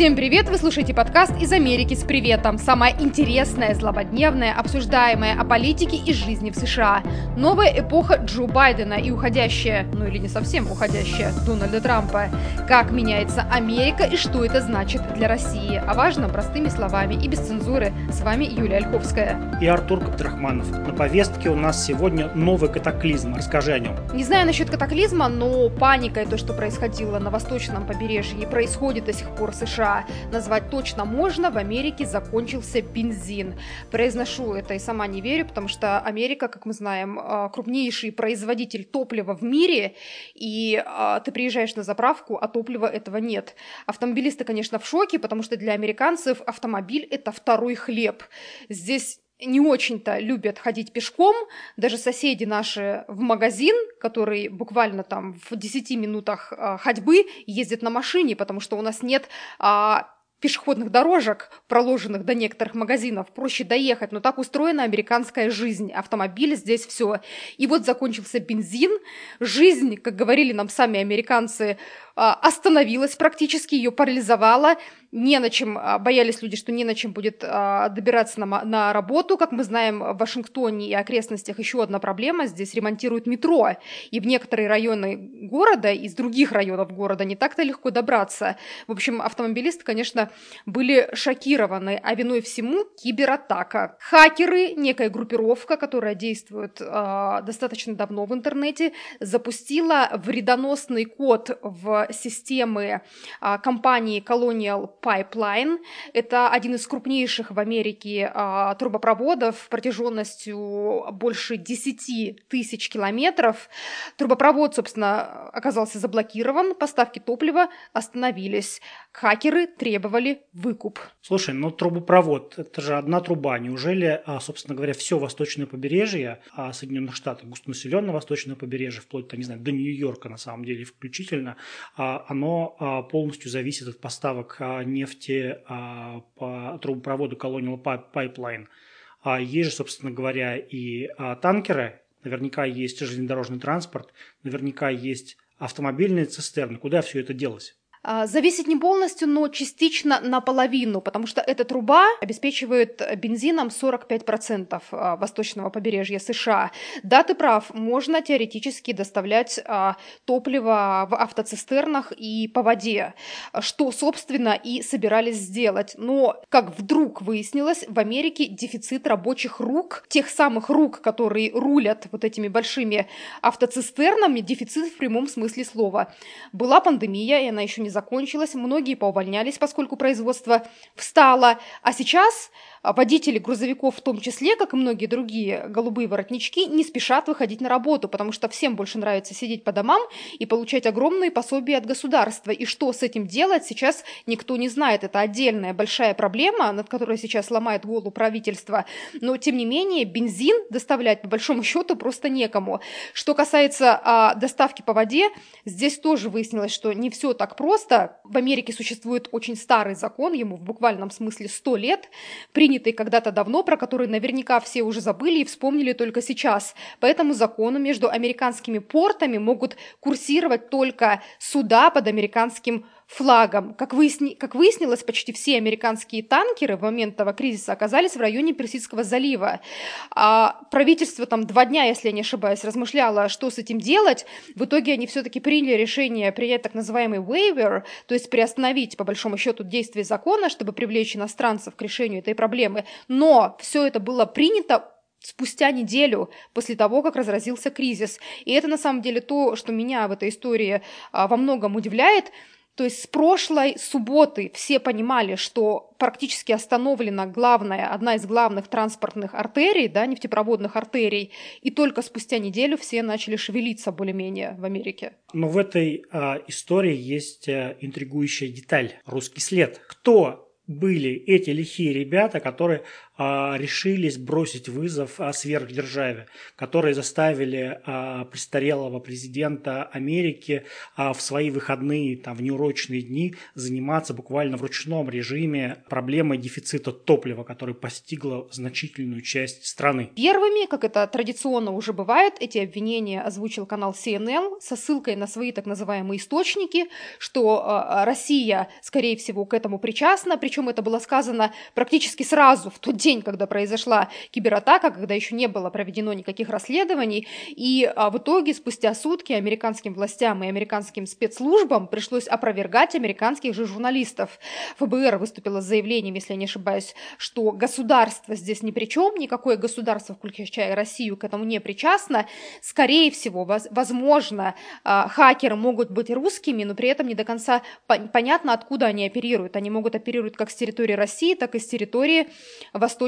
Всем привет! Вы слушаете подкаст «Из Америки с приветом». Самое интересное, злободневное, обсуждаемое о политике и жизни в США. Новая эпоха Джо Байдена и уходящая, ну или не совсем уходящая, Дональда Трампа. Как меняется Америка и что это значит для России. О важном простыми словами и без цензуры. С вами Юлия Ольховская. И Артур Кабдрахманов. На повестке у нас сегодня новый катаклизм. Расскажи о нем. Не знаю насчет катаклизма, но паника и то, что происходило на восточном побережье и происходит до сих пор в США, назвать точно можно, в Америке закончился бензин. Произношу это и сама не верю, потому что Америка, как мы знаем, а, крупнейший производитель топлива в мире, и а, ты приезжаешь на заправку, а топлива этого нет. Автомобилисты, конечно, в шоке, потому что для американцев автомобиль – это второй хлеб. Здесь не очень-то любят ходить пешком. Даже соседи наши в магазин, который буквально там в 10 минутах э, ходьбы, ездят на машине, потому что у нас нет э, пешеходных дорожек, проложенных до некоторых магазинов, проще доехать, но так устроена американская жизнь. Автомобиль здесь все. И вот закончился бензин, жизнь, как говорили нам сами американцы, а, остановилась практически, ее парализовала, не на чем, а, боялись люди, что не на чем будет а, добираться на, на работу. Как мы знаем, в Вашингтоне и окрестностях еще одна проблема, здесь ремонтируют метро, и в некоторые районы города, из других районов города не так-то легко добраться. В общем, автомобилисты, конечно, были шокированы, а виной всему кибератака. Хакеры, некая группировка, которая действует э, достаточно давно в интернете, запустила вредоносный код в системы а, компании Colonial Pipeline. Это один из крупнейших в Америке а, трубопроводов протяженностью больше 10 тысяч километров. Трубопровод, собственно, оказался заблокирован, поставки топлива остановились. Хакеры требовали выкуп. Слушай, ну трубопровод, это же одна труба. Неужели, а, собственно говоря, все восточное побережье Соединенных Штатов, густонаселенное восточное побережье, вплоть до, не знаю, до Нью-Йорка на самом деле включительно, а, оно а, полностью зависит от поставок а, нефти по трубопроводу Colonial Pipeline. Есть же, собственно говоря, и танкеры, наверняка есть железнодорожный транспорт, наверняка есть автомобильные цистерны. Куда все это делось? А, зависит не полностью, но частично наполовину, потому что эта труба обеспечивает бензином 45% а, восточного побережья США. Да, ты прав, можно теоретически доставлять а, топливо в автоцистернах и по воде, что, собственно, и собирались сделать. Но, как вдруг выяснилось, в Америке дефицит рабочих рук, тех самых рук, которые рулят вот этими большими автоцистернами, дефицит в прямом смысле слова. Была пандемия, и она еще не закончилась, многие поувольнялись, поскольку производство встало, а сейчас а водители грузовиков в том числе, как и многие другие голубые воротнички, не спешат выходить на работу, потому что всем больше нравится сидеть по домам и получать огромные пособия от государства. И что с этим делать, сейчас никто не знает. Это отдельная большая проблема, над которой сейчас ломает голову правительство. Но, тем не менее, бензин доставлять, по большому счету, просто некому. Что касается а, доставки по воде, здесь тоже выяснилось, что не все так просто. В Америке существует очень старый закон, ему в буквальном смысле 100 лет, при принятый когда-то давно, про который наверняка все уже забыли и вспомнили только сейчас. По этому закону между американскими портами могут курсировать только суда под американским флагом. Как, выясни... как выяснилось, почти все американские танкеры в момент того кризиса оказались в районе Персидского залива. А правительство там два дня, если я не ошибаюсь, размышляло, что с этим делать. В итоге они все-таки приняли решение принять так называемый waiver, то есть приостановить, по большому счету, действие закона, чтобы привлечь иностранцев к решению этой проблемы. Но все это было принято спустя неделю после того, как разразился кризис. И это на самом деле то, что меня в этой истории а, во многом удивляет. То есть с прошлой субботы все понимали, что практически остановлена главная, одна из главных транспортных артерий, да, нефтепроводных артерий, и только спустя неделю все начали шевелиться более-менее в Америке. Но в этой а, истории есть а, интригующая деталь – русский след. Кто были эти лихие ребята, которые решились бросить вызов а, сверхдержаве, которые заставили а, престарелого президента Америки а, в свои выходные, там, в неурочные дни заниматься буквально в ручном режиме проблемой дефицита топлива, который постигла значительную часть страны. Первыми, как это традиционно уже бывает, эти обвинения озвучил канал CNN со ссылкой на свои так называемые источники, что Россия, скорее всего, к этому причастна, причем это было сказано практически сразу, в тот день, когда произошла кибератака, когда еще не было проведено никаких расследований, и э, в итоге спустя сутки американским властям и американским спецслужбам пришлось опровергать американских же журналистов. ФБР выступила с заявлением, если я не ошибаюсь, что государство здесь ни при чем, никакое государство, включая Россию, к этому не причастно. Скорее всего, возможно, э, хакеры могут быть русскими, но при этом не до конца понятно, откуда они оперируют. Они могут оперировать как с территории России, так и с территории Восточной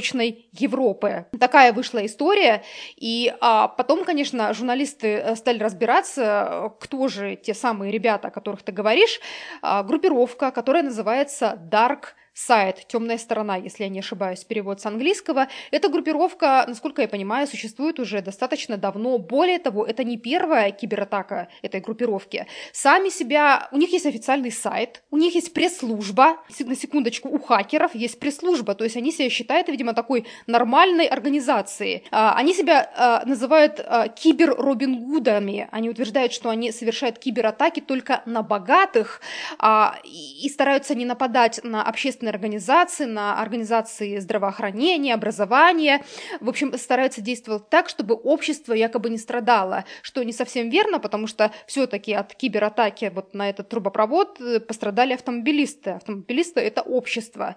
Европы. Такая вышла история. И а, потом, конечно, журналисты э, стали разбираться, кто же те самые ребята, о которых ты говоришь. А, группировка, которая называется Dark сайт «Темная сторона», если я не ошибаюсь, перевод с английского. Эта группировка, насколько я понимаю, существует уже достаточно давно. Более того, это не первая кибератака этой группировки. Сами себя... У них есть официальный сайт, у них есть пресс-служба. На секундочку, у хакеров есть пресс-служба, то есть они себя считают, видимо, такой нормальной организацией. А, они себя а, называют а, кибер-робин Гудами. Они утверждают, что они совершают кибератаки только на богатых и стараются не нападать на общественные общественные организации, на организации здравоохранения, образования. В общем, стараются действовать так, чтобы общество якобы не страдало, что не совсем верно, потому что все-таки от кибератаки вот на этот трубопровод э, пострадали автомобилисты. Автомобилисты – это общество.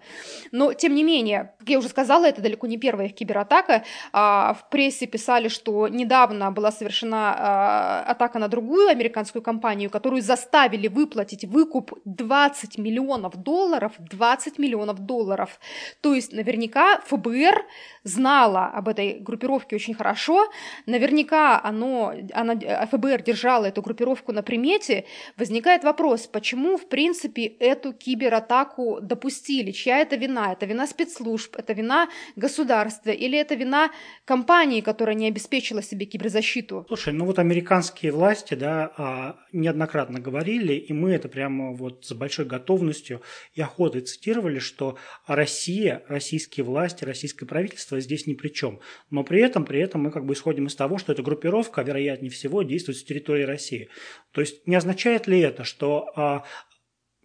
Но, тем не менее, как я уже сказала, это далеко не первая их кибератака. А, в прессе писали, что недавно была совершена а, атака на другую американскую компанию, которую заставили выплатить выкуп 20 миллионов долларов, 20 15 миллионов долларов. То есть наверняка ФБР знала об этой группировке очень хорошо, наверняка оно, она, ФБР держала эту группировку на примете. Возникает вопрос, почему, в принципе, эту кибератаку допустили? Чья это вина? Это вина спецслужб, это вина государства или это вина компании, которая не обеспечила себе киберзащиту? Слушай, ну вот американские власти, да, а, неоднократно говорили, и мы это прямо вот с большой готовностью и охотой цитировали, демонстрировали, что Россия, российские власти, российское правительство здесь ни при чем. Но при этом, при этом мы как бы исходим из того, что эта группировка, вероятнее всего, действует с территории России. То есть не означает ли это, что а,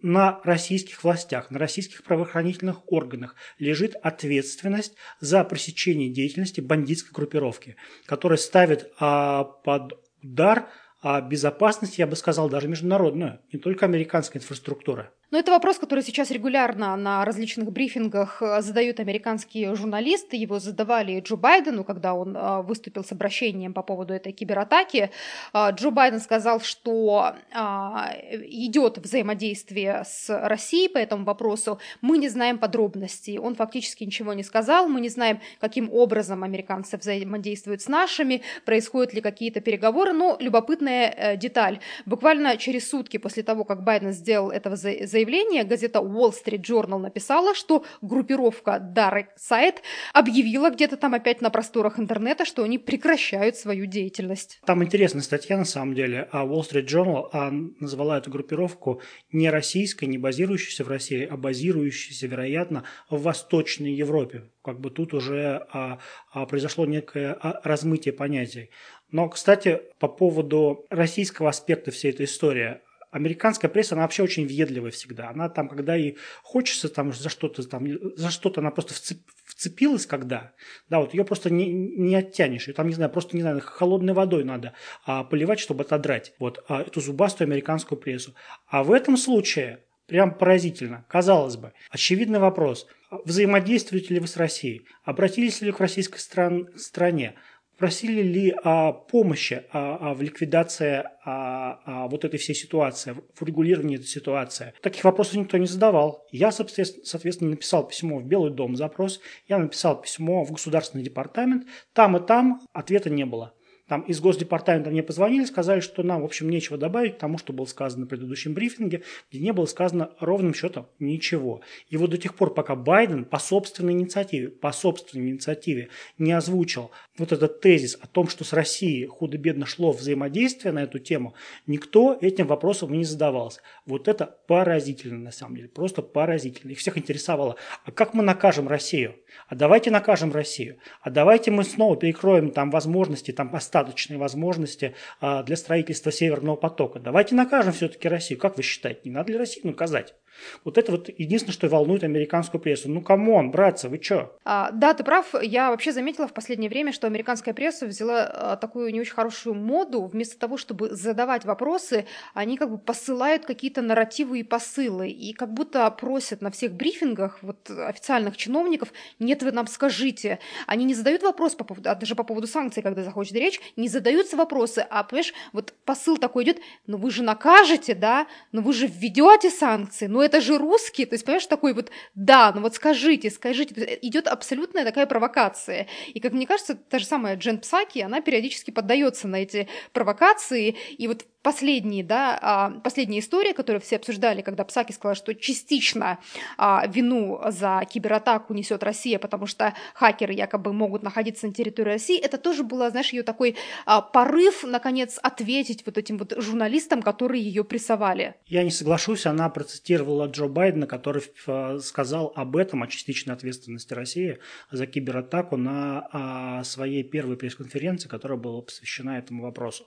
на российских властях, на российских правоохранительных органах лежит ответственность за пресечение деятельности бандитской группировки, которая ставит а, под удар а, безопасность, я бы сказал, даже международную, не только американская инфраструктура. Но это вопрос, который сейчас регулярно на различных брифингах э, задают американские журналисты. Его задавали Джо Байдену, когда он э, выступил с обращением по поводу этой кибератаки. Э, Джо Байден сказал, что идет взаимодействие с Россией по этому вопросу. Мы не знаем подробностей. Он фактически ничего не сказал. Мы не знаем, каким образом американцы взаимодействуют с нашими, происходят ли какие-то переговоры. Но любопытная деталь. Буквально через сутки после того, как Байден сделал это заявление, заявление газета Wall Street Journal написала, что группировка Dark Side объявила где-то там опять на просторах интернета, что они прекращают свою деятельность. Там интересная статья на самом деле. А Wall Street Journal а, назвала эту группировку не российской, не базирующейся в России, а базирующейся, вероятно, в Восточной Европе. Как бы тут уже а, а, произошло некое а, размытие понятий. Но, кстати, по поводу российского аспекта всей этой истории, американская пресса, она вообще очень въедливая всегда. Она там, когда ей хочется там за что-то, там, за что-то она просто вцеп, вцепилась, когда, да, вот ее просто не, не оттянешь. Ее там, не знаю, просто, не знаю, холодной водой надо а, поливать, чтобы отодрать. Вот, а, эту зубастую американскую прессу. А в этом случае Прям поразительно. Казалось бы, очевидный вопрос. Взаимодействуете ли вы с Россией? Обратились ли к российской стран, стране? Просили ли о помощи о, о, в ликвидации о, о вот этой всей ситуации, в регулировании этой ситуации. Таких вопросов никто не задавал. Я, соответственно, написал письмо в Белый дом запрос, я написал письмо в Государственный департамент, там и там ответа не было. Там из Госдепартамента мне позвонили, сказали, что нам, в общем, нечего добавить к тому, что было сказано на предыдущем брифинге, где не было сказано ровным счетом ничего. И вот до тех пор, пока Байден по собственной инициативе, по собственной инициативе не озвучил вот этот тезис о том, что с Россией худо-бедно шло взаимодействие на эту тему, никто этим вопросом не задавался. Вот это поразительно на самом деле, просто поразительно. Их всех интересовало, а как мы накажем Россию? А давайте накажем Россию. А давайте мы снова перекроем там возможности, там остаточные возможности а, для строительства Северного потока. Давайте накажем все-таки Россию. Как вы считаете, не надо ли Россию наказать? Вот это вот единственное, что волнует американскую прессу. Ну, come on, братцы, вы чё? А, да, ты прав. Я вообще заметила в последнее время, что американская пресса взяла а, такую не очень хорошую моду. Вместо того, чтобы задавать вопросы, они как бы посылают какие-то нарративы и посылы. И как будто просят на всех брифингах вот, официальных чиновников, нет, вы нам скажите. Они не задают вопрос, по поводу, а даже по поводу санкций, когда заходит речь, не задаются вопросы, а, понимаешь, вот посыл такой идет, ну вы же накажете, да, ну вы же введете санкции, ну это же русские, то есть, понимаешь, такой вот, да, ну вот скажите, скажите, э, идет абсолютная такая провокация. И, как мне кажется, та же самая Джен Псаки, она периодически поддается на эти провокации, и вот последние, да, а, последняя история, которую все обсуждали, когда Псаки сказала, что частично а, вину за кибератаку несет Россия, потому что хакеры якобы могут находиться на территории России, это тоже было, знаешь, ее такой а, порыв, наконец, ответить вот этим вот журналистам, которые ее прессовали. Я не соглашусь, она процитировала Джо Байдена, который сказал об этом, о частичной ответственности России за кибератаку на своей первой пресс-конференции, которая была посвящена этому вопросу.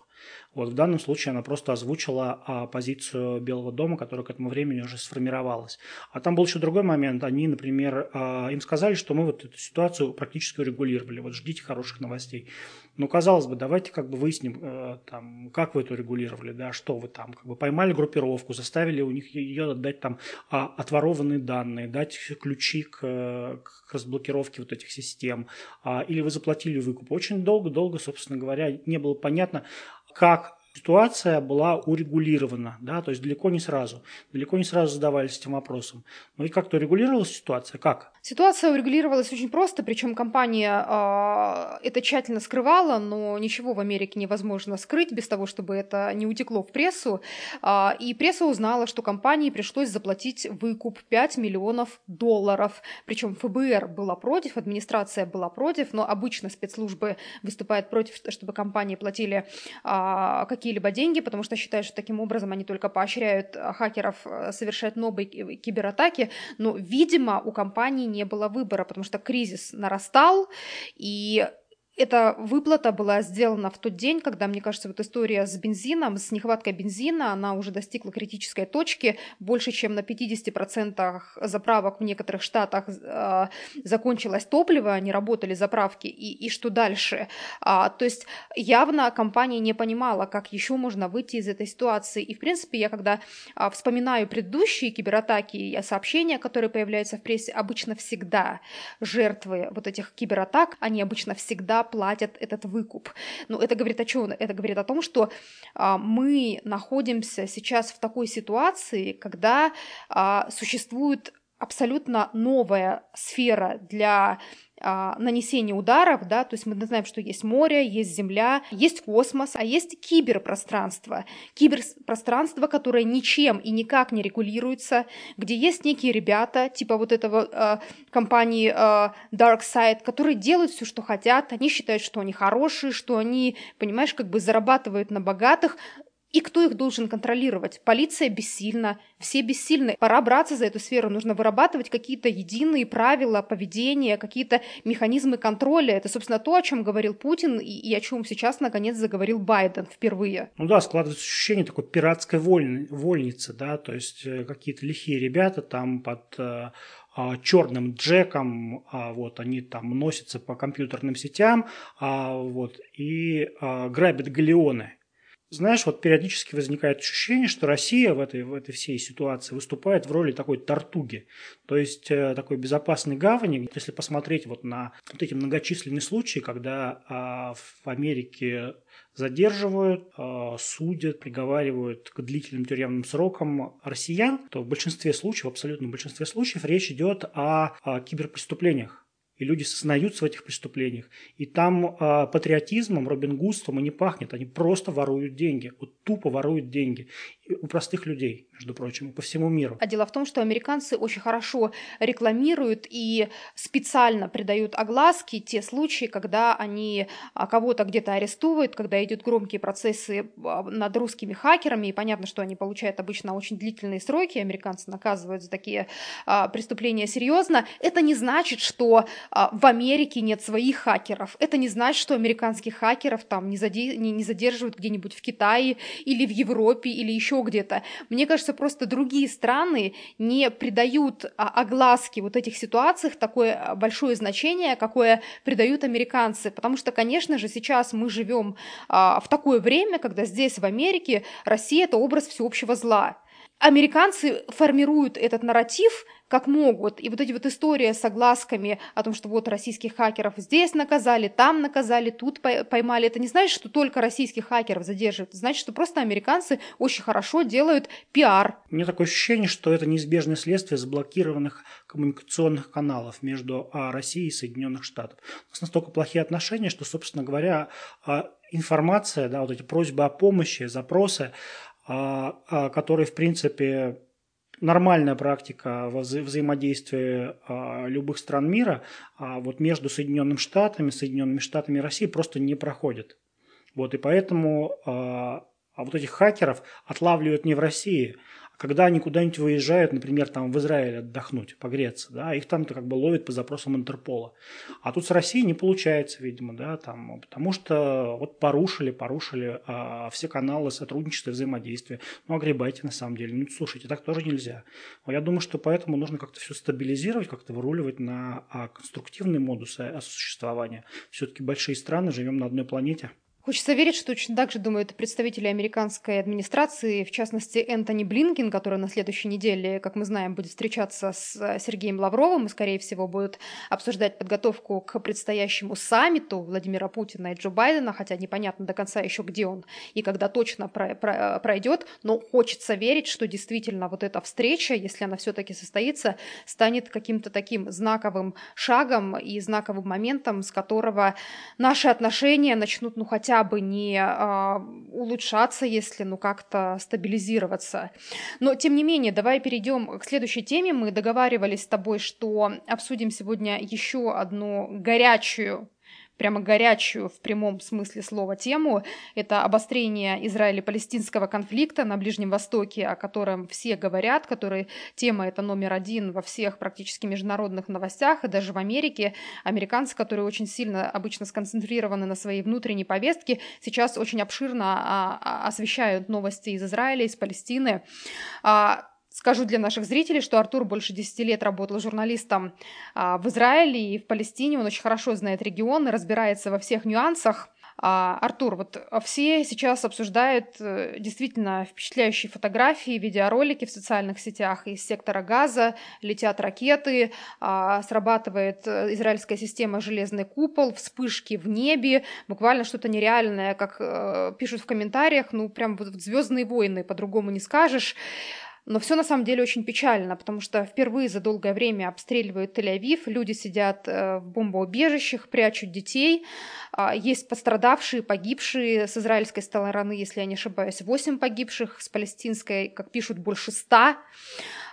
Вот в данном случае она просто озвучила а, позицию Белого дома, которая к этому времени уже сформировалась. А там был еще другой момент. Они, например, а, им сказали, что мы вот эту ситуацию практически урегулировали. Вот ждите хороших новостей. Ну, казалось бы, давайте как бы выясним, э, там, как вы это регулировали, да, что вы там, как бы поймали группировку, заставили у них ее отдать там а, отворованные данные, дать ключи к, к разблокировке вот этих систем, а, или вы заплатили выкуп. Очень долго-долго, собственно говоря, не было понятно, как ситуация была урегулирована, да, то есть далеко не сразу. Далеко не сразу задавались этим вопросом. Ну и как-то урегулировалась ситуация? Как? Ситуация урегулировалась очень просто, причем компания э, это тщательно скрывала, но ничего в Америке невозможно скрыть без того, чтобы это не утекло в прессу. Э, и пресса узнала, что компании пришлось заплатить выкуп 5 миллионов долларов. Причем ФБР была против, администрация была против, но обычно спецслужбы выступают против, чтобы компании платили э, какие-либо деньги, потому что считают, что таким образом они только поощряют хакеров совершать новые кибератаки. Но, видимо, у компании не было выбора, потому что кризис нарастал, и эта выплата была сделана в тот день, когда, мне кажется, вот история с бензином, с нехваткой бензина, она уже достигла критической точки. Больше, чем на 50% заправок в некоторых штатах э, закончилось топливо, не работали заправки, и, и что дальше? А, то есть явно компания не понимала, как еще можно выйти из этой ситуации. И, в принципе, я когда а, вспоминаю предыдущие кибератаки и сообщения, которые появляются в прессе, обычно всегда жертвы вот этих кибератак, они обычно всегда платят этот выкуп. Ну, это говорит о чем? Это говорит о том, что а, мы находимся сейчас в такой ситуации, когда а, существует абсолютно новая сфера для а, нанесения ударов, да, то есть мы знаем, что есть море, есть земля, есть космос, а есть киберпространство. Киберпространство, которое ничем и никак не регулируется, где есть некие ребята, типа вот этого э, компании э, DarkSide, которые делают все, что хотят, они считают, что они хорошие, что они, понимаешь, как бы зарабатывают на богатых, и кто их должен контролировать? Полиция бессильна, все бессильны. Пора браться за эту сферу, нужно вырабатывать какие-то единые правила поведения, какие-то механизмы контроля. Это, собственно, то, о чем говорил Путин и, и о чем сейчас, наконец, заговорил Байден впервые. Ну да, складывается ощущение такой пиратской воль... вольницы, да, то есть э, какие-то лихие ребята там под э, а, черным джеком, а, вот, они там носятся по компьютерным сетям, а, вот, и грабят галеоны. Знаешь, вот периодически возникает ощущение, что Россия в этой, в этой всей ситуации выступает в роли такой тартуги, то есть э, такой безопасной гавани. Если посмотреть вот на вот эти многочисленные случаи, когда а, в Америке задерживают, а, судят, приговаривают к длительным тюремным срокам россиян, то в большинстве случаев, в абсолютном большинстве случаев речь идет о, о киберпреступлениях и люди сознаются в этих преступлениях. И там э, патриотизмом, Робин Гудством и не пахнет. Они просто воруют деньги. Вот тупо воруют деньги. У простых людей, между прочим, по всему миру. А дело в том, что американцы очень хорошо рекламируют и специально придают огласки те случаи, когда они а, кого-то где-то арестовывают, когда идут громкие процессы а, над русскими хакерами, и понятно, что они получают обычно очень длительные сроки, американцы наказывают за такие а, преступления серьезно. Это не значит, что в Америке нет своих хакеров. Это не значит, что американских хакеров там не, заде... не задерживают где-нибудь в Китае или в Европе или еще где-то. Мне кажется, просто другие страны не придают а, огласки вот этих ситуациях такое а, большое значение, какое придают американцы. Потому что, конечно же, сейчас мы живем а, в такое время, когда здесь, в Америке, Россия – это образ всеобщего зла. Американцы формируют этот нарратив как могут. И вот эти вот истории с огласками о том, что вот российских хакеров здесь наказали, там наказали, тут поймали, это не значит, что только российских хакеров задерживают. Это значит, что просто американцы очень хорошо делают пиар. У меня такое ощущение, что это неизбежное следствие заблокированных коммуникационных каналов между а, Россией и Соединенных Штатов. У нас настолько плохие отношения, что, собственно говоря, а, информация, да, вот эти просьбы о помощи, запросы, а, которые, в принципе, нормальная практика вза взаимодействия а, любых стран мира, а вот между Соединенными Штатами, Соединенными Штатами и Россией просто не проходит. Вот, и поэтому а, а вот этих хакеров отлавливают не в России, когда они куда-нибудь выезжают, например, там в Израиль отдохнуть, погреться, да, их там-то как бы ловят по запросам Интерпола. А тут с Россией не получается, видимо, да, там, потому что вот порушили, порушили а, все каналы сотрудничества и взаимодействия. Ну, огребайте на самом деле. Ну, слушайте, так тоже нельзя. Я думаю, что поэтому нужно как-то все стабилизировать, как-то выруливать на а, конструктивные модусы существования. Все-таки большие страны, живем на одной планете. Хочется верить, что точно так же думают представители американской администрации, в частности, Энтони Блинкин, который на следующей неделе, как мы знаем, будет встречаться с э, Сергеем Лавровым и, скорее всего, будет обсуждать подготовку к предстоящему саммиту Владимира Путина и Джо Байдена, хотя непонятно до конца еще, где он и когда точно пройдет, но хочется верить, что действительно вот эта встреча, если она все-таки состоится, станет каким-то таким знаковым шагом и знаковым моментом, с которого наши отношения начнут, ну, хотя хотя бы не а, улучшаться, если ну как-то стабилизироваться. Но тем не менее, давай перейдем к следующей теме. Мы договаривались с тобой, что обсудим сегодня еще одну горячую прямо горячую в прямом смысле слова тему. Это обострение Израиля-палестинского конфликта на Ближнем Востоке, о котором все говорят, который тема это номер один во всех практически международных новостях, и даже в Америке. Американцы, которые очень сильно обычно сконцентрированы на своей внутренней повестке, сейчас очень обширно а, а, освещают новости из Израиля, из Палестины. Скажу для наших зрителей, что Артур больше 10 лет работал журналистом а, в Израиле и в Палестине. Он очень хорошо знает регион и разбирается во всех нюансах. А, Артур, вот все сейчас обсуждают э, действительно впечатляющие фотографии, видеоролики в социальных сетях из сектора газа, летят ракеты, а, срабатывает э, израильская система «Железный купол», вспышки в небе, буквально что-то нереальное, как э, пишут в комментариях, ну прям вот «Звездные войны», по-другому не скажешь. Но все на самом деле очень печально, потому что впервые за долгое время обстреливают Тель-Авив, люди сидят э, в бомбоубежищах, прячут детей. А, есть пострадавшие, погибшие с израильской стороны, если я не ошибаюсь, 8 погибших, с палестинской, как пишут, больше 100.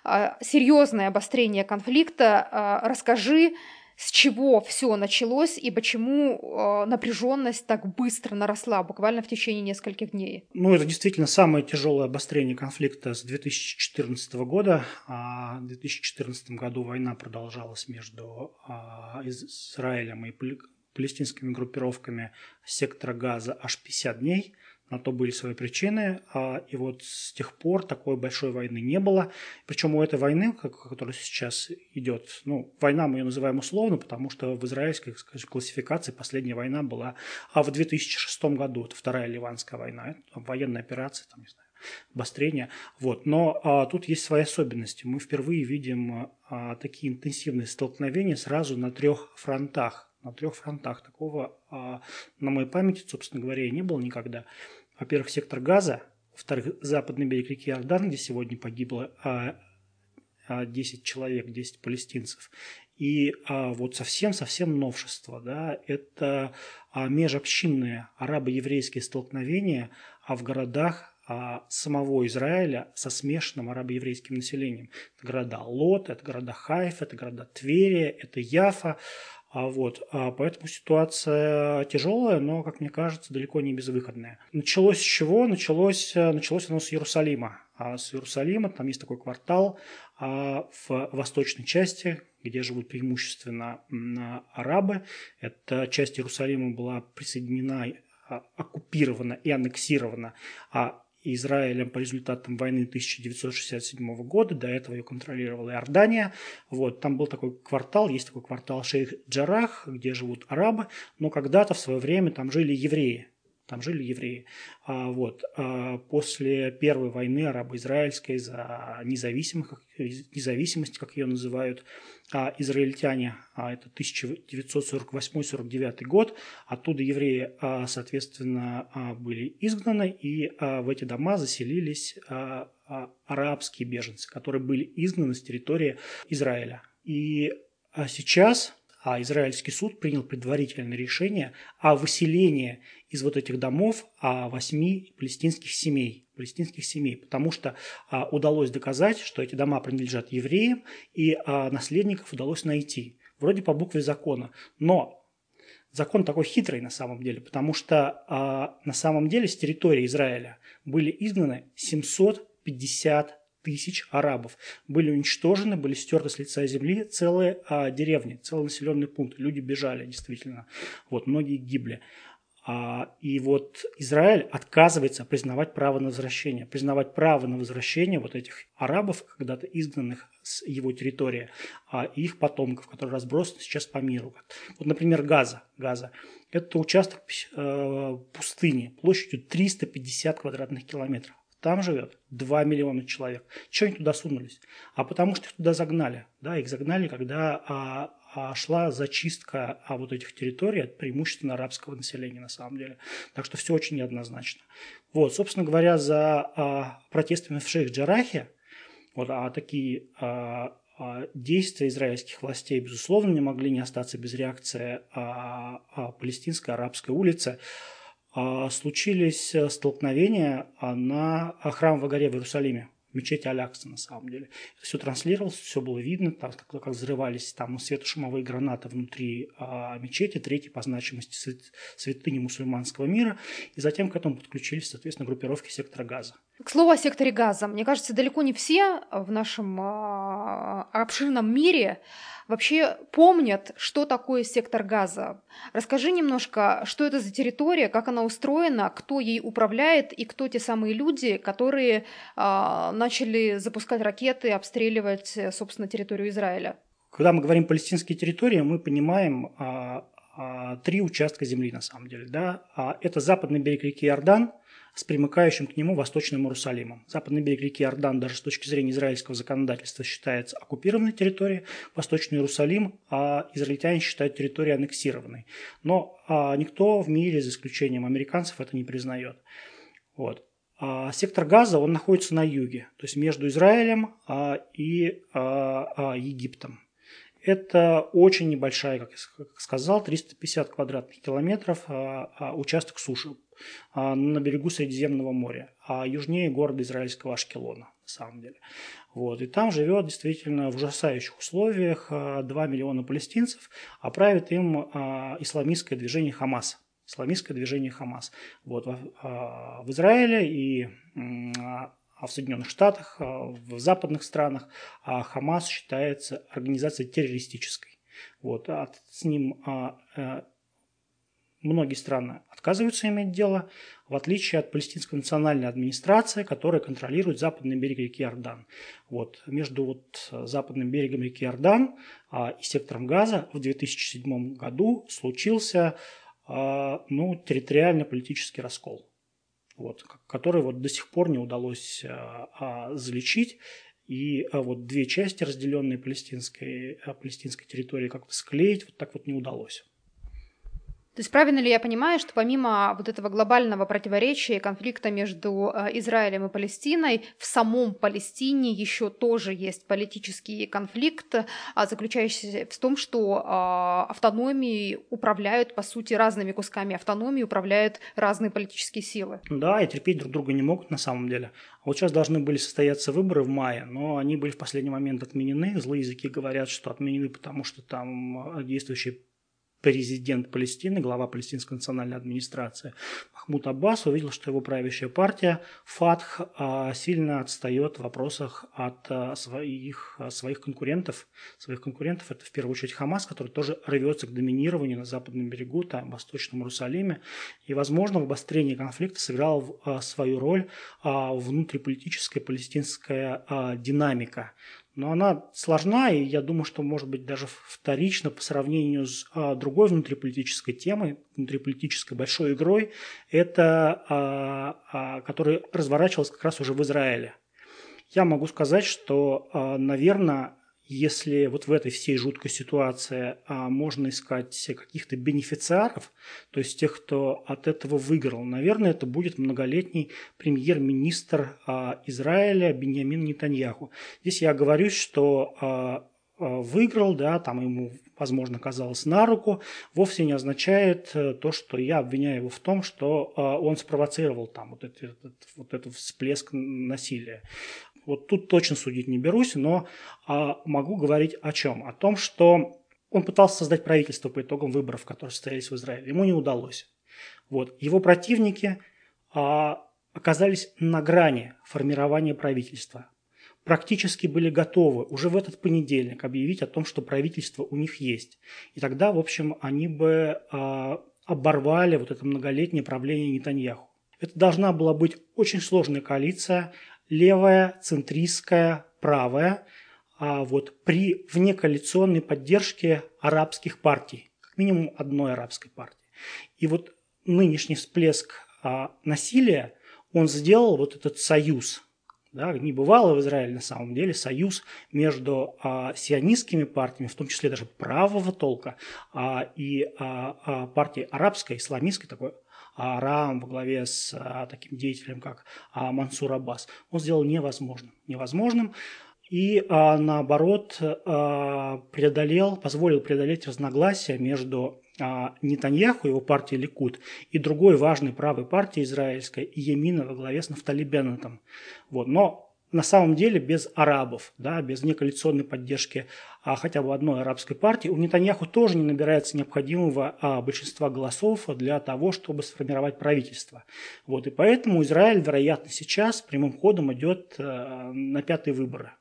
А, серьезное обострение конфликта. А, расскажи, с чего все началось и почему э, напряженность так быстро наросла, буквально в течение нескольких дней? Ну, это действительно самое тяжелое обострение конфликта с 2014 года. А в 2014 году война продолжалась между а, Израилем и палестинскими группировками сектора Газа аж 50 дней – на то были свои причины, а, и вот с тех пор такой большой войны не было. Причем у этой войны, которая сейчас идет, ну, война мы ее называем условно, потому что в израильской скажем, классификации последняя война была а в 2006 году, это вторая ливанская война, военная операция, там, не знаю, обострение. Вот. Но а, тут есть свои особенности. Мы впервые видим а, такие интенсивные столкновения сразу на трех фронтах. На трех фронтах. Такого а, на моей памяти, собственно говоря, не было никогда во-первых, сектор Газа, во-вторых, западный берег реки Иордан, где сегодня погибло а, 10 а, человек, 10 палестинцев, И а, вот совсем-совсем новшество, да, это а, межобщинные арабо-еврейские столкновения а в городах а, самого Израиля со смешанным арабо-еврейским населением. Это города Лот, это города Хайф, это города Твери, это Яфа. А вот, а поэтому ситуация тяжелая, но, как мне кажется, далеко не безвыходная. Началось с чего? Началось, началось оно с Иерусалима. А с Иерусалима там есть такой квартал а в восточной части, где живут преимущественно арабы. Эта часть Иерусалима была присоединена, а, оккупирована и аннексирована Израилем по результатам войны 1967 года. До этого ее контролировала Иордания. Вот, там был такой квартал, есть такой квартал Шейх Джарах, где живут арабы, но когда-то в свое время там жили евреи там жили евреи. А, вот. А после Первой войны арабо-израильской за независимость, независимость, как ее называют, а израильтяне, это 1948-49 год, оттуда евреи, соответственно, были изгнаны, и в эти дома заселились арабские беженцы, которые были изгнаны с территории Израиля. И сейчас а израильский суд принял предварительное решение о выселении из вот этих домов а, восьми палестинских семей, палестинских семей, потому что а, удалось доказать, что эти дома принадлежат евреям, и а, наследников удалось найти, вроде по букве закона. Но закон такой хитрый на самом деле, потому что а, на самом деле с территории Израиля были изгнаны 750 тысяч арабов. Были уничтожены, были стерты с лица земли целые а, деревни, целые населенные пункты. Люди бежали, действительно. Вот, многие гибли. А, и вот Израиль отказывается признавать право на возвращение. Признавать право на возвращение вот этих арабов, когда-то изгнанных с его территории, а, и их потомков, которые разбросаны сейчас по миру. Вот, например, Газа. Газа. Это участок э, пустыни площадью 350 квадратных километров. Там живет 2 миллиона человек. Чего они туда сунулись? А потому что их туда загнали. Да, их загнали, когда а, а шла зачистка а, вот этих территорий от преимущественно арабского населения на самом деле. Так что все очень неоднозначно. Вот, собственно говоря, за а, протестами в Шейх-Джарахе, вот, а такие а, а, действия израильских властей, безусловно, не могли не остаться без реакции а, а, палестинской арабской улицы. А, случились э, столкновения а, на храм во горе в Иерусалиме, в мечети Алякса на самом деле. Все транслировалось, все было видно, там, как, как взрывались там светошумовые гранаты внутри а, мечети, третьей по значимости святыни мусульманского мира. И затем к этому подключились, соответственно, группировки сектора газа. К слову о секторе газа. Мне кажется, далеко не все в нашем а, обширном мире вообще помнят, что такое сектор газа. Расскажи немножко, что это за территория, как она устроена, кто ей управляет и кто те самые люди, которые а, начали запускать ракеты, обстреливать, собственно, территорию Израиля. Когда мы говорим палестинские территории, мы понимаем а, а, три участка земли на самом деле. Да? А, это западный берег реки Иордан, с примыкающим к нему Восточным Иерусалимом. Западный берег реки Иордан даже с точки зрения израильского законодательства считается оккупированной территорией, Восточный Иерусалим а израильтяне считают территорией аннексированной. Но а, никто в мире, за исключением американцев, это не признает. Вот. А сектор Газа, он находится на юге, то есть между Израилем а, и а, а, Египтом. Это очень небольшая, как я сказал, 350 квадратных километров а, а, участок суши на берегу Средиземного моря, а южнее города израильского Ашкелона, на самом деле. Вот. И там живет действительно в ужасающих условиях 2 миллиона палестинцев, а правит им исламистское движение Хамас. Исламистское движение Хамас. Вот. В Израиле и а в Соединенных Штатах, а, в западных странах а Хамас считается организацией террористической. Вот, а с ним э, многие страны отказываются иметь дело, в отличие от палестинской национальной администрации, которая контролирует западный берег реки Иордан. Вот, между вот западным берегом реки Иордан и сектором Газа в 2007 году случился ну, территориально-политический раскол вот, который вот до сих пор не удалось а, а, залечить. И а, вот две части, разделенные палестинской, а, палестинской территории, как-то склеить вот так вот не удалось. То есть правильно ли я понимаю, что помимо вот этого глобального противоречия и конфликта между э, Израилем и Палестиной, в самом Палестине еще тоже есть политический конфликт, а, заключающийся в том, что а, автономией управляют, по сути, разными кусками автономии, управляют разные политические силы. Да, и терпеть друг друга не могут на самом деле. Вот сейчас должны были состояться выборы в мае, но они были в последний момент отменены. Злые языки говорят, что отменены, потому что там э, действующий президент Палестины, глава палестинской национальной администрации Махмуд Аббас увидел, что его правящая партия ФАТХ а, сильно отстает в вопросах от а, своих, а, своих конкурентов. Своих конкурентов это в первую очередь Хамас, который тоже рвется к доминированию на западном берегу, там, в Восточном Иерусалиме. И, возможно, в обострении конфликта сыграла свою роль внутриполитическая палестинская динамика но она сложна, и я думаю, что может быть даже вторично по сравнению с а, другой внутриполитической темой, внутриполитической большой игрой, это а, а, которая разворачивалась как раз уже в Израиле. Я могу сказать, что, наверное, если вот в этой всей жуткой ситуации а, можно искать каких-то бенефициаров, то есть тех, кто от этого выиграл, наверное, это будет многолетний премьер-министр а, Израиля Беньямин Нетаньяху. Здесь я говорю, что а, а выиграл, да, там ему, возможно, казалось на руку, вовсе не означает э, то, что я обвиняю его в том, что а, он спровоцировал там вот, этот, вот этот всплеск насилия. Вот тут точно судить не берусь, но а, могу говорить о чем? О том, что он пытался создать правительство по итогам выборов, которые состоялись в Израиле. Ему не удалось. Вот. Его противники а, оказались на грани формирования правительства. Практически были готовы уже в этот понедельник объявить о том, что правительство у них есть. И тогда, в общем, они бы а, оборвали вот это многолетнее правление Нетаньяху. Это должна была быть очень сложная коалиция, левая, центристская, правая, а вот при внекоалиционной поддержке арабских партий, как минимум одной арабской партии. И вот нынешний всплеск а, насилия, он сделал вот этот союз, да, не бывало в Израиле на самом деле союз между а, сионистскими партиями, в том числе даже правого толка, а, и а, а, партией арабской, исламистской, такой Арам во главе с а, таким деятелем, как а, Мансур Аббас, он сделал невозможным. Невозможным и а, наоборот преодолел, позволил преодолеть разногласия между Нетаньяху, его партией Ликут, и другой важной правой партией израильской, Иемина во главе с Нафтали Беннетом. Вот. Но на самом деле без арабов, да, без некоалиционной поддержки а, хотя бы одной арабской партии, у Нетаньяху тоже не набирается необходимого а, большинства голосов для того, чтобы сформировать правительство. Вот, и поэтому Израиль, вероятно, сейчас прямым ходом идет а, на пятые выборы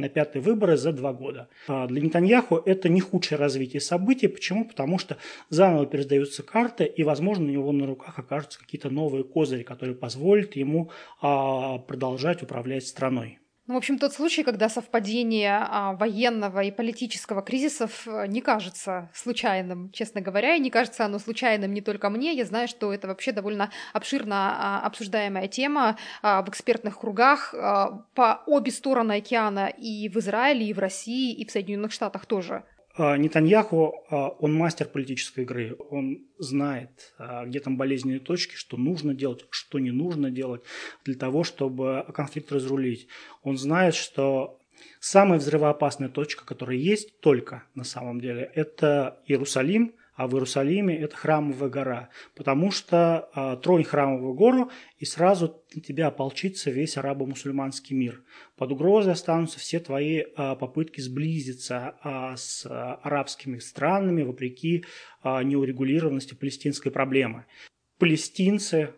на пятые выборы за два года. А для Нетаньяху это не худшее развитие событий. Почему? Потому что заново пересдаются карты, и, возможно, у него на руках окажутся какие-то новые козыри, которые позволят ему а, продолжать управлять страной. Ну, в общем, тот случай, когда совпадение а, военного и политического кризисов э, не кажется случайным, честно говоря, и не кажется оно случайным не только мне. Я знаю, что это вообще довольно обширно а, обсуждаемая тема а, в экспертных кругах по обе стороны океана и в Израиле, и в России, и в Соединенных Штатах тоже. А, Нетаньяху, а, он мастер политической игры. Он знает, а, где там болезненные точки, что нужно делать, что не нужно делать для того, чтобы конфликт разрулить. Он знает, что самая взрывоопасная точка, которая есть только на самом деле, это Иерусалим, а в Иерусалиме это храмовая гора, потому что а, тронь храмовую гору, и сразу на тебя ополчится весь арабо-мусульманский мир. Под угрозой останутся все твои а, попытки сблизиться а, с а, арабскими странами вопреки а, неурегулированности палестинской проблемы. Палестинцы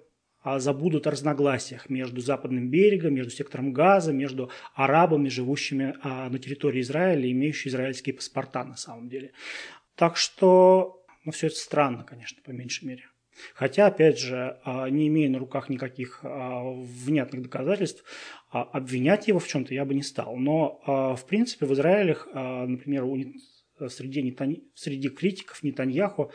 а, забудут о разногласиях между Западным берегом, между сектором Газа, между арабами, живущими а, на территории Израиля, имеющими израильские паспорта на самом деле. Так что но все это странно, конечно, по меньшей мере. Хотя, опять же, а, не имея на руках никаких а, внятных доказательств, а, обвинять его в чем-то я бы не стал. Но, в принципе, в Израиле, например, среди, среди критиков Нетаньяху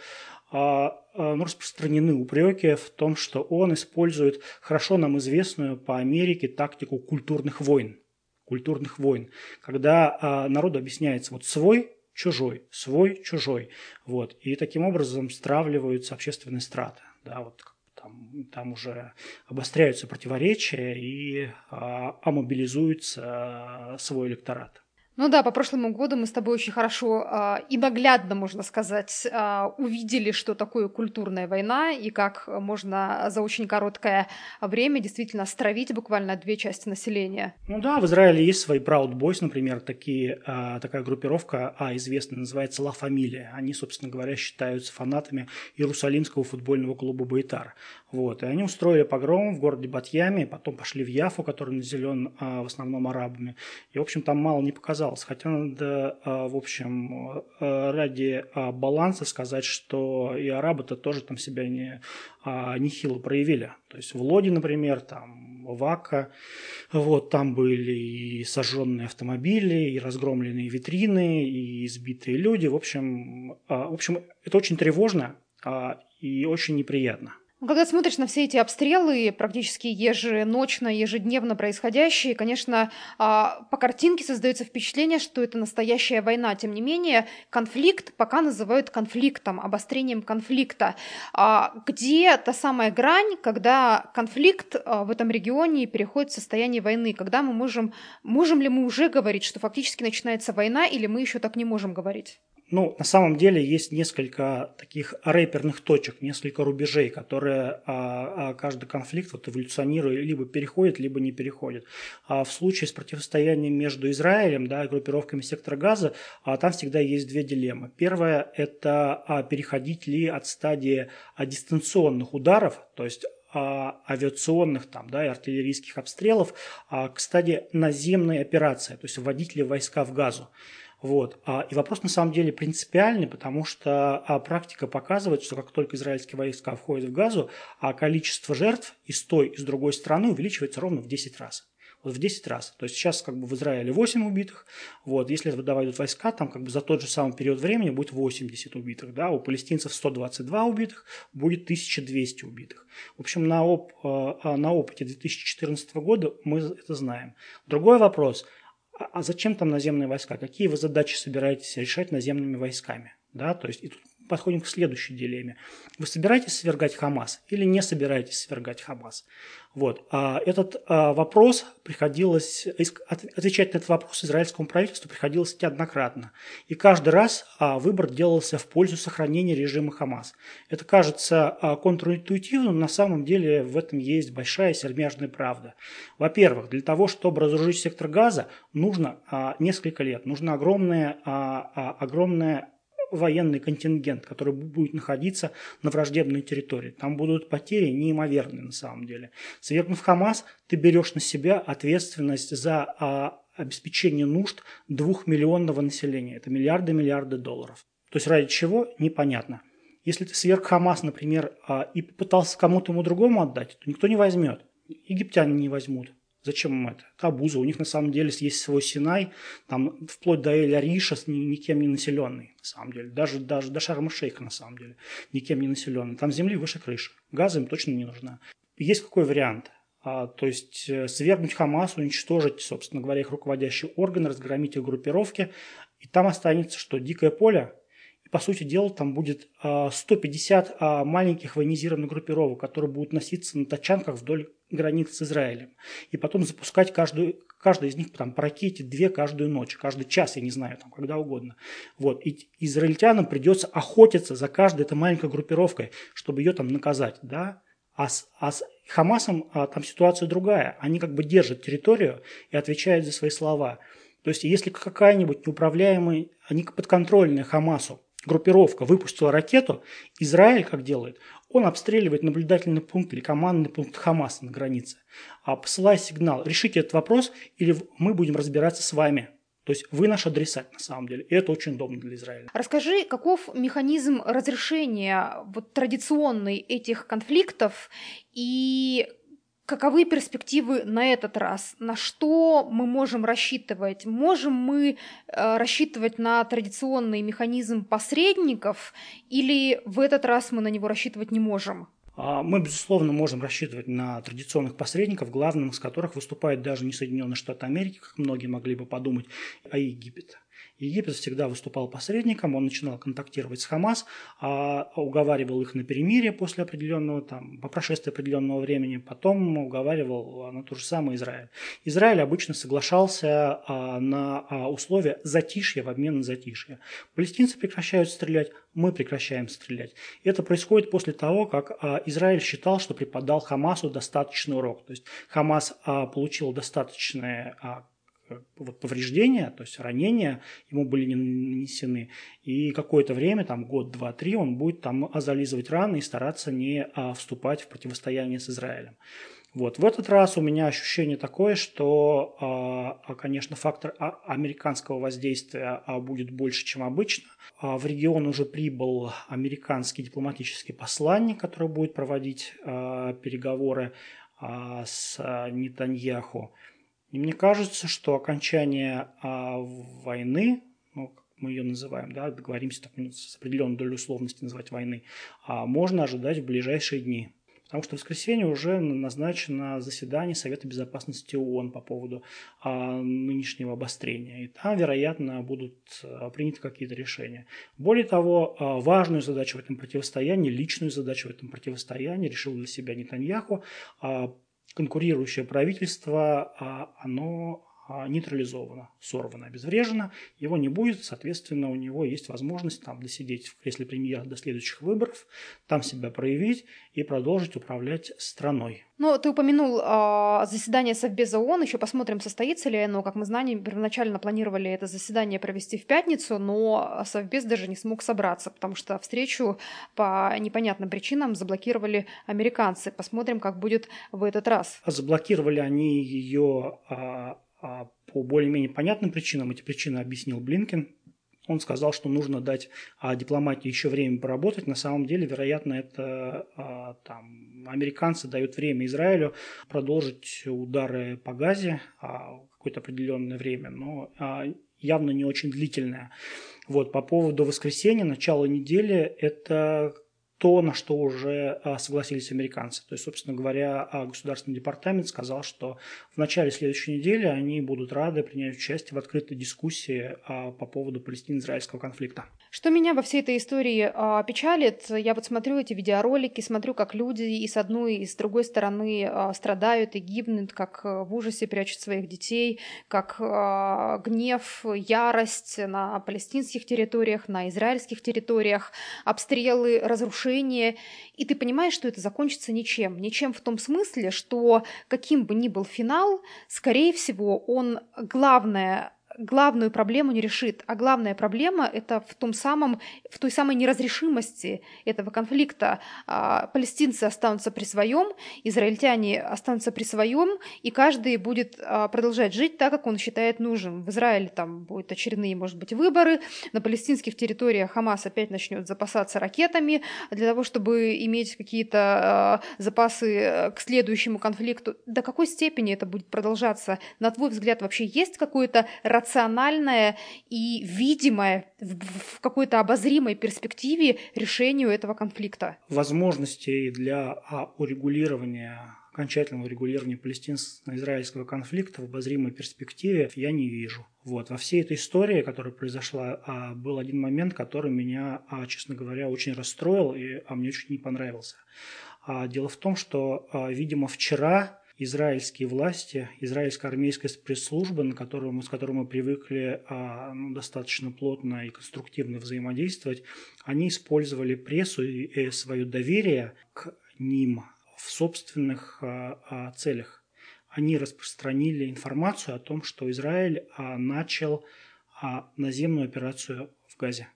ну, распространены упреки в том, что он использует хорошо нам известную по Америке тактику культурных войн. Культурных войн, когда народу объясняется вот свой чужой, свой, чужой. Вот. И таким образом стравливаются общественные страты. Да, вот там, там уже обостряются противоречия и а, амобилизуется а, свой электорат. Ну да, по прошлому году мы с тобой очень хорошо э, и наглядно, можно сказать, э, увидели, что такое культурная война и как можно за очень короткое время действительно стравить буквально две части населения. Ну да, в Израиле есть свои Proud Boys, например, такие, э, такая группировка, а, известная, называется Ла Фамилия. Они, собственно говоря, считаются фанатами Иерусалимского футбольного клуба Байтар. Вот. И они устроили погром в городе Батьяме, потом пошли в Яфу, который населен э, в основном арабами. И, в общем, там мало не показалось оказалось. Хотя надо, а, в общем, а, ради а, баланса сказать, что и арабы-то тоже там себя не, нехило проявили. То есть в Лоде, например, там Вака, вот там были и сожженные автомобили, и разгромленные витрины, и избитые люди. В общем, в общем это очень тревожно и очень неприятно. Когда смотришь на все эти обстрелы, практически еженочно, ежедневно происходящие, конечно, а, по картинке создается впечатление, что это настоящая война. Тем не менее, конфликт пока называют конфликтом, обострением конфликта. А, где та самая грань, когда конфликт а, в этом регионе переходит в состояние войны? Когда мы можем, можем ли мы уже говорить, что фактически начинается война, или мы еще так не можем говорить? Ну, на самом деле есть несколько таких рэперных точек, несколько рубежей, которые а, а, каждый конфликт вот, эволюционирует, либо переходит, либо не переходит. А в случае с противостоянием между Израилем да, и группировками сектора газа, а, там всегда есть две дилеммы. Первая – это а, переходить ли от стадии а, дистанционных ударов, то есть а, авиационных там, да, и артиллерийских обстрелов а, к стадии наземной операции, то есть вводить ли войска в газу. Вот. А, и вопрос на самом деле принципиальный, потому что а, практика показывает, что как только израильские войска входят в Газу, а количество жертв и с той, и с другой стороны увеличивается ровно в 10 раз. Вот в 10 раз. То есть сейчас как бы в Израиле 8 убитых, вот, если выдавают войска, там как бы за тот же самый период времени будет 80 убитых, да, у палестинцев 122 убитых, будет 1200 убитых. В общем, на, оп, на опыте 2014 года мы это знаем. Другой вопрос – а, а зачем там наземные войска? Какие вы задачи собираетесь решать наземными войсками? Да, то есть и тут подходим к следующей дилемме. Вы собираетесь свергать Хамас или не собираетесь свергать Хамас? Вот. А этот а, вопрос приходилось, отвечать на этот вопрос израильскому правительству приходилось неоднократно. И каждый раз а, выбор делался в пользу сохранения режима Хамас. Это кажется а, контринтуитивным, но на самом деле в этом есть большая сермяжная правда. Во-первых, для того, чтобы разоружить сектор газа, нужно несколько лет, нужно огромное, огромное военный контингент, который будет находиться на враждебной территории. Там будут потери неимоверные на самом деле. Свергнув Хамас, ты берешь на себя ответственность за а, обеспечение нужд двухмиллионного населения. Это миллиарды-миллиарды долларов. То есть ради чего? Непонятно. Если ты сверг Хамас, например, а, и попытался кому-то ему другому отдать, то никто не возьмет. Египтяне не возьмут. Зачем им это? Это абуза. У них на самом деле есть свой Синай, там вплоть до Эль-Ариша никем не населенный, на самом деле. Даже, даже до Шарма-Шейха, на самом деле, никем не населенный. Там земли выше крыши. Газа им точно не нужна. Есть какой вариант? А, то есть э, свергнуть Хамас, уничтожить, собственно говоря, их руководящий орган, разгромить их группировки. И там останется что? Дикое поле, и, по сути дела, там будет 150 а, а, маленьких военизированных группировок, которые будут носиться на тачанках вдоль границ с Израилем. И потом запускать каждую, каждый из них там, по ракете две каждую ночь, каждый час, я не знаю, там, когда угодно. Вот. И израильтянам придется охотиться за каждой этой маленькой группировкой, чтобы ее там наказать. Да? А с, а с Хамасом а, там ситуация другая. Они как бы держат территорию и отвечают за свои слова. То есть, если какая-нибудь неуправляемая, они подконтрольная Хамасу группировка выпустила ракету, Израиль как делает? Он обстреливает наблюдательный пункт или командный пункт Хамаса на границе, а посылая сигнал «решите этот вопрос, или мы будем разбираться с вами». То есть вы наш адресат на самом деле, и это очень удобно для Израиля. Расскажи, каков механизм разрешения вот, традиционный этих конфликтов и Каковы перспективы на этот раз? На что мы можем рассчитывать? Можем мы э, рассчитывать на традиционный механизм посредников или в этот раз мы на него рассчитывать не можем? А, мы, безусловно, можем рассчитывать на традиционных посредников, главным из которых выступает даже не Соединенные Штаты Америки, как многие могли бы подумать, а Египет. Египет всегда выступал посредником, он начинал контактировать с Хамас, а уговаривал их на перемирие после определенного, там, по прошествии определенного времени, потом уговаривал на то же самое Израиль. Израиль обычно соглашался а, на а, условия затишья в обмен на затишье. Палестинцы прекращают стрелять, мы прекращаем стрелять. Это происходит после того, как Израиль считал, что преподал Хамасу достаточный урок. То есть Хамас получил достаточное вот повреждения, то есть ранения ему были не нанесены. И какое-то время, там год, два, три, он будет там зализывать раны и стараться не а, вступать в противостояние с Израилем. Вот. В этот раз у меня ощущение такое, что, а, а конечно, фактор а, американского воздействия будет больше, чем обычно. В регион уже прибыл американский дипломатический посланник, который будет проводить переговоры с Нетаньяху. И мне кажется, что окончание а, войны, ну, как мы ее называем, да, договоримся так, с определенной долей условности называть войны, а, можно ожидать в ближайшие дни. Потому что в воскресенье уже назначено заседание Совета Безопасности ООН по поводу а, нынешнего обострения. И там, вероятно, будут а, приняты какие-то решения. Более того, а, важную задачу в этом противостоянии, личную задачу в этом противостоянии решил для себя Нетаньяху а, конкурирующее правительство, а оно нейтрализовано, сорвано, обезврежено, его не будет, соответственно, у него есть возможность там досидеть в кресле премьера до следующих выборов, там себя проявить и продолжить управлять страной. Ну, ты упомянул э, заседание Совбеза ООН, еще посмотрим, состоится ли оно. Как мы знаем, первоначально планировали это заседание провести в пятницу, но Совбез даже не смог собраться, потому что встречу по непонятным причинам заблокировали американцы. Посмотрим, как будет в этот раз. Заблокировали они ее а, а по более-менее понятным причинам, эти причины объяснил Блинкен, он сказал, что нужно дать а, дипломатии еще время поработать. На самом деле, вероятно, это а, там, американцы дают время Израилю продолжить удары по Газе а, какое-то определенное время, но а, явно не очень длительное. Вот, по поводу воскресенья, начала недели, это то, на что уже а, согласились американцы. То есть, собственно говоря, а, Государственный департамент сказал, что в начале следующей недели они будут рады принять участие в открытой дискуссии а, по поводу палестино-израильского конфликта. Что меня во всей этой истории а, печалит, я вот смотрю эти видеоролики, смотрю, как люди и с одной, и с другой стороны а, страдают и гибнут, как а, в ужасе прячут своих детей, как а, гнев, ярость на палестинских территориях, на израильских территориях, обстрелы, разрушения. И ты понимаешь, что это закончится ничем. Ничем в том смысле, что каким бы ни был финал, скорее всего, он главное главную проблему не решит. А главная проблема – это в, том самом, в той самой неразрешимости этого конфликта. А, палестинцы останутся при своем, израильтяне останутся при своем, и каждый будет а, продолжать жить так, как он считает нужным. В Израиле там будут очередные, может быть, выборы, на палестинских территориях Хамас опять начнет запасаться ракетами для того, чтобы иметь какие-то а, запасы э, к следующему конфликту. До какой степени это будет продолжаться? На твой взгляд, вообще есть какое-то рациональное и видимое в, в какой-то обозримой перспективе решению этого конфликта. Возможностей для а, урегулирования окончательного урегулирования палестинско-израильского конфликта в обозримой перспективе я не вижу. Вот. Во всей этой истории, которая произошла, а, был один момент, который меня, а, честно говоря, очень расстроил и мне очень не понравился. Дело в том, что, видимо, вчера израильские власти, израильская армейская спецслужба, на которую с которой мы привыкли а, ну, достаточно плотно и конструктивно взаимодействовать, они использовали прессу и, свое доверие к ним в собственных а, а, целях. Они распространили информацию о том, что Израиль начал наземную операцию в Газе.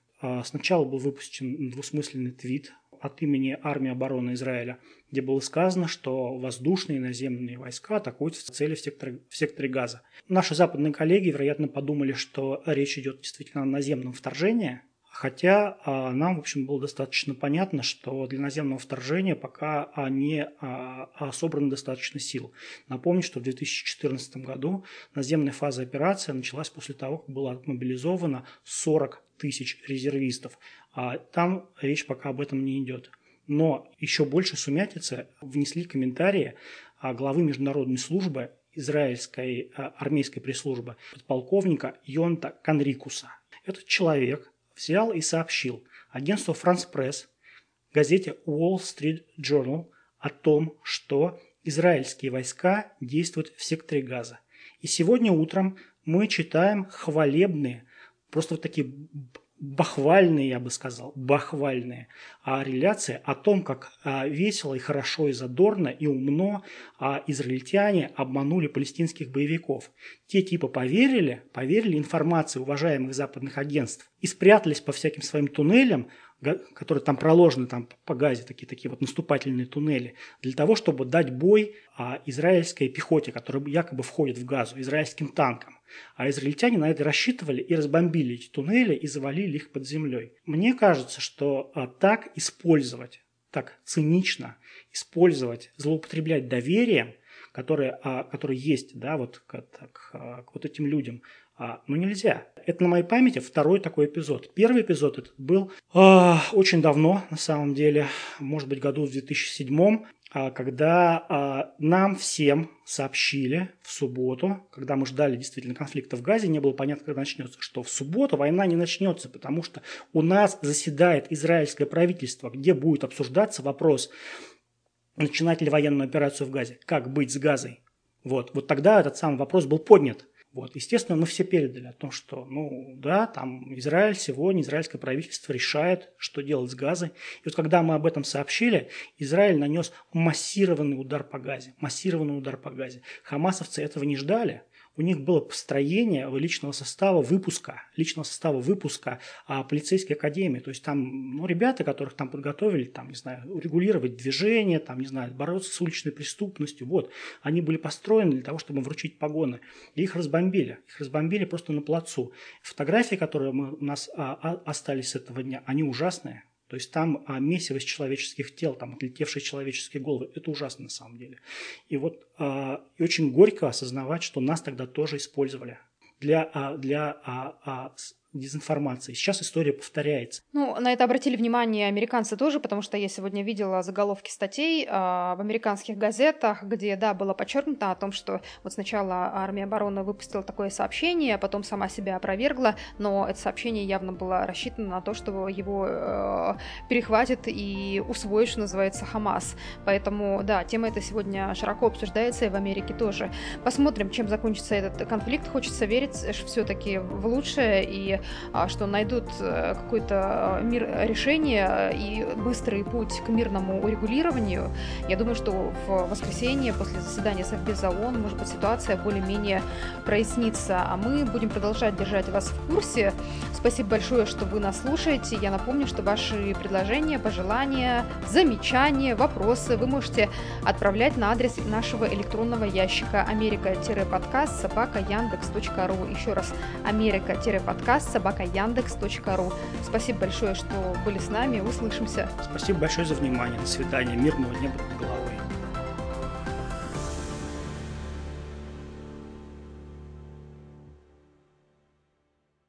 Сначала был выпущен двусмысленный твит от имени армии обороны Израиля, где было сказано, что воздушные и наземные войска атакуют в цели в секторе, в секторе Газа. Наши западные коллеги, вероятно, подумали, что речь идет действительно о наземном вторжении, Хотя а, нам, в общем, было достаточно понятно, что для наземного вторжения пока не а, а, собрано достаточно сил. Напомню, что в 2014 году наземная фаза операции началась после того, как было мобилизовано 40 тысяч резервистов. А там речь пока об этом не идет. Но еще больше сумятицы внесли комментарии главы международной службы израильской армейской пресс-службы подполковника Йонта Канрикуса. Этот человек взял и сообщил агентству France Press, газете Wall Street Journal о том, что израильские войска действуют в секторе Газа. И сегодня утром мы читаем хвалебные, просто вот такие бахвальные, я бы сказал, бахвальные а, реляции о том, как а, весело и хорошо и задорно и умно а, израильтяне обманули палестинских боевиков. Те типа поверили, поверили информации уважаемых западных агентств и спрятались по всяким своим туннелям, которые там проложены там по газе, такие, такие вот наступательные туннели, для того, чтобы дать бой а, израильской пехоте, которая якобы входит в газу, израильским танкам. А израильтяне на это рассчитывали и разбомбили эти туннели и завалили их под землей. Мне кажется, что а, так использовать, так цинично использовать, злоупотреблять доверием, которое, а, которое есть да, вот, к, к, к вот этим людям, а, ну нельзя. Это на моей памяти второй такой эпизод. Первый эпизод этот был э, очень давно, на самом деле, может быть, году в 2007 а, когда а, нам всем сообщили в субботу, когда мы ждали действительно конфликта в Газе, не было понятно, когда начнется, что в субботу война не начнется, потому что у нас заседает израильское правительство, где будет обсуждаться вопрос, начинать ли военную операцию в Газе, как быть с Газой. Вот, вот тогда этот самый вопрос был поднят. Вот. Естественно, мы все передали о том, что, ну, да, там Израиль сегодня, израильское правительство решает, что делать с Газой. И вот когда мы об этом сообщили, Израиль нанес массированный удар по Газе. Массированный удар по Газе. Хамасовцы этого не ждали у них было построение личного состава выпуска, личного состава выпуска а, полицейской академии. То есть там ну, ребята, которых там подготовили, там, не знаю, регулировать движение, там, не знаю, бороться с уличной преступностью. Вот. Они были построены для того, чтобы вручить погоны. И их разбомбили. Их разбомбили просто на плацу. Фотографии, которые мы, у нас а, а, остались с этого дня, они ужасные. То есть там а, месивость человеческих тел, там отлетевшие человеческие головы, это ужасно на самом деле. И вот а, и очень горько осознавать, что нас тогда тоже использовали для, а, для а, а, дезинформации. Сейчас история повторяется. Ну, на это обратили внимание американцы тоже, потому что я сегодня видела заголовки статей э, в американских газетах, где, да, было подчеркнуто о том, что вот сначала армия обороны выпустила такое сообщение, а потом сама себя опровергла, но это сообщение явно было рассчитано на то, что его э, перехватит и усвоит, что называется, Хамас. Поэтому, да, тема эта сегодня широко обсуждается и в Америке тоже. Посмотрим, чем закончится этот конфликт. Хочется верить все-таки в лучшее и а, что найдут э, какое-то э, мир решение и быстрый путь к мирному урегулированию. Я думаю, что в воскресенье после заседания Совбеза ООН, может быть, ситуация более-менее прояснится. А мы будем продолжать держать вас в курсе. Спасибо большое, что вы нас слушаете. Я напомню, что ваши предложения, пожелания, замечания, вопросы вы можете отправлять на адрес нашего электронного ящика америка-подкаст собака яндекс.ру. Еще раз, америка-подкаст собака яндекс.ру. Спасибо большое, что были с нами. Услышимся. Спасибо большое за внимание. До свидания. Мирного неба над головой.